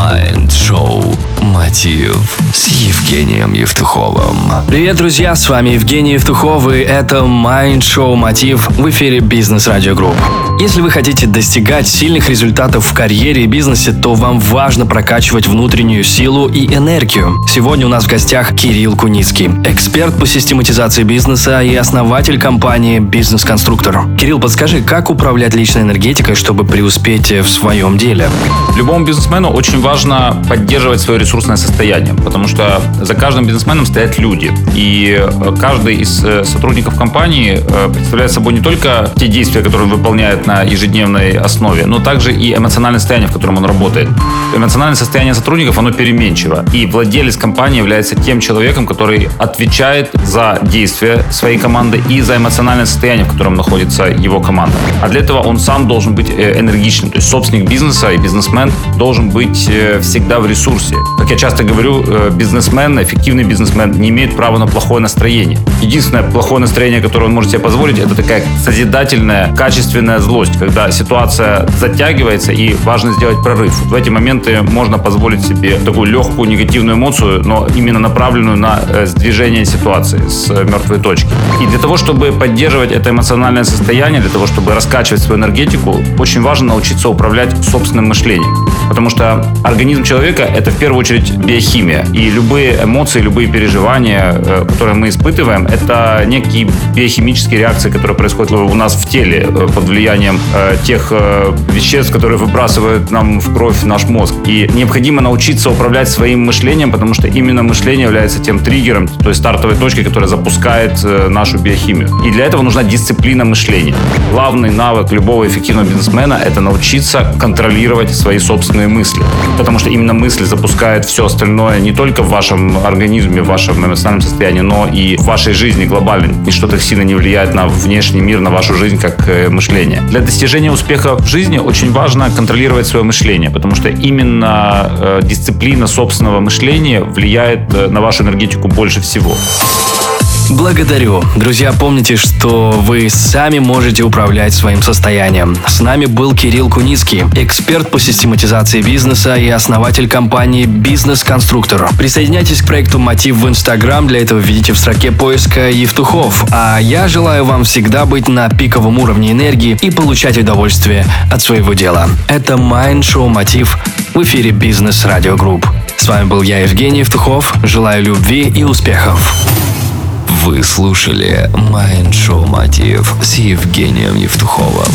Mind Show. «Мотив» с Евгением Евтуховым. Привет, друзья, с вами Евгений Евтухов, и это Mind Show «Мотив» в эфире Business Radio Group. Если вы хотите достигать сильных результатов в карьере и бизнесе, то вам важно прокачивать внутреннюю силу и энергию. Сегодня у нас в гостях Кирилл Куницкий, эксперт по систематизации бизнеса и основатель компании «Бизнес-конструктор». Кирилл, подскажи, как управлять личной энергетикой, чтобы преуспеть в своем деле? Любому бизнесмену очень важно поддерживать свое ресурсное состояние, потому что за каждым бизнесменом стоят люди. И э, каждый из э, сотрудников компании э, представляет собой не только те действия, которые он выполняет на ежедневной основе, но также и эмоциональное состояние, в котором он работает. Эмоциональное состояние сотрудников, оно переменчиво. И владелец компании является тем человеком, который отвечает за действия своей команды и за эмоциональное состояние, в котором находится его команда. А для этого он сам должен быть энергичным. То есть собственник бизнеса и бизнесмен должен быть всегда в ресурсе. Как я часто говорю, бизнесмен, эффективный бизнесмен не имеет права на плохое настроение. Единственное плохое настроение, которое он может себе позволить, это такая созидательная, качественная злость злость, когда ситуация затягивается и важно сделать прорыв. В эти моменты можно позволить себе такую легкую негативную эмоцию, но именно направленную на э, сдвижение ситуации с э, мертвой точки. И для того, чтобы поддерживать это эмоциональное состояние, для того, чтобы раскачивать свою энергетику, очень важно научиться управлять собственным мышлением. Потому что организм человека — это в первую очередь биохимия. И любые эмоции, любые переживания, э, которые мы испытываем, это некие биохимические реакции, которые происходят у нас в теле под влиянием э, тех э, веществ, которые выбрасывают нам в кровь наш мозг. И необходимо научиться управлять своим мышлением, потому что именно мышление является тем триггером, то есть стартовой точкой, которая запускает э, нашу биохимию. И для этого нужна дисциплина мышления. Главный навык любого эффективного бизнесмена – это научиться контролировать свои собственные мысли. Потому что именно мысли запускают все остальное не только в вашем организме, в вашем эмоциональном состоянии, но и в вашей жизни глобально. Ничто так сильно не влияет на внешний мир, на вашу жизнь, как мышление. Для достижения успеха в жизни очень важно контролировать свое мышление, потому что именно э, дисциплина собственного мышления влияет э, на вашу энергетику больше всего. Благодарю. Друзья, помните, что вы сами можете управлять своим состоянием. С нами был Кирилл Куницкий, эксперт по систематизации бизнеса и основатель компании «Бизнес-конструктор». Присоединяйтесь к проекту «Мотив» в Instagram. Для этого введите в строке поиска Евтухов. А я желаю вам всегда быть на пиковом уровне энергии и получать удовольствие от своего дела. Это Mind Show «Мотив» в эфире «Business Radio Group». С вами был я, Евгений Евтухов. Желаю любви и успехов. Вы слушали Майнд Шоу Мотив с Евгением Евтуховым.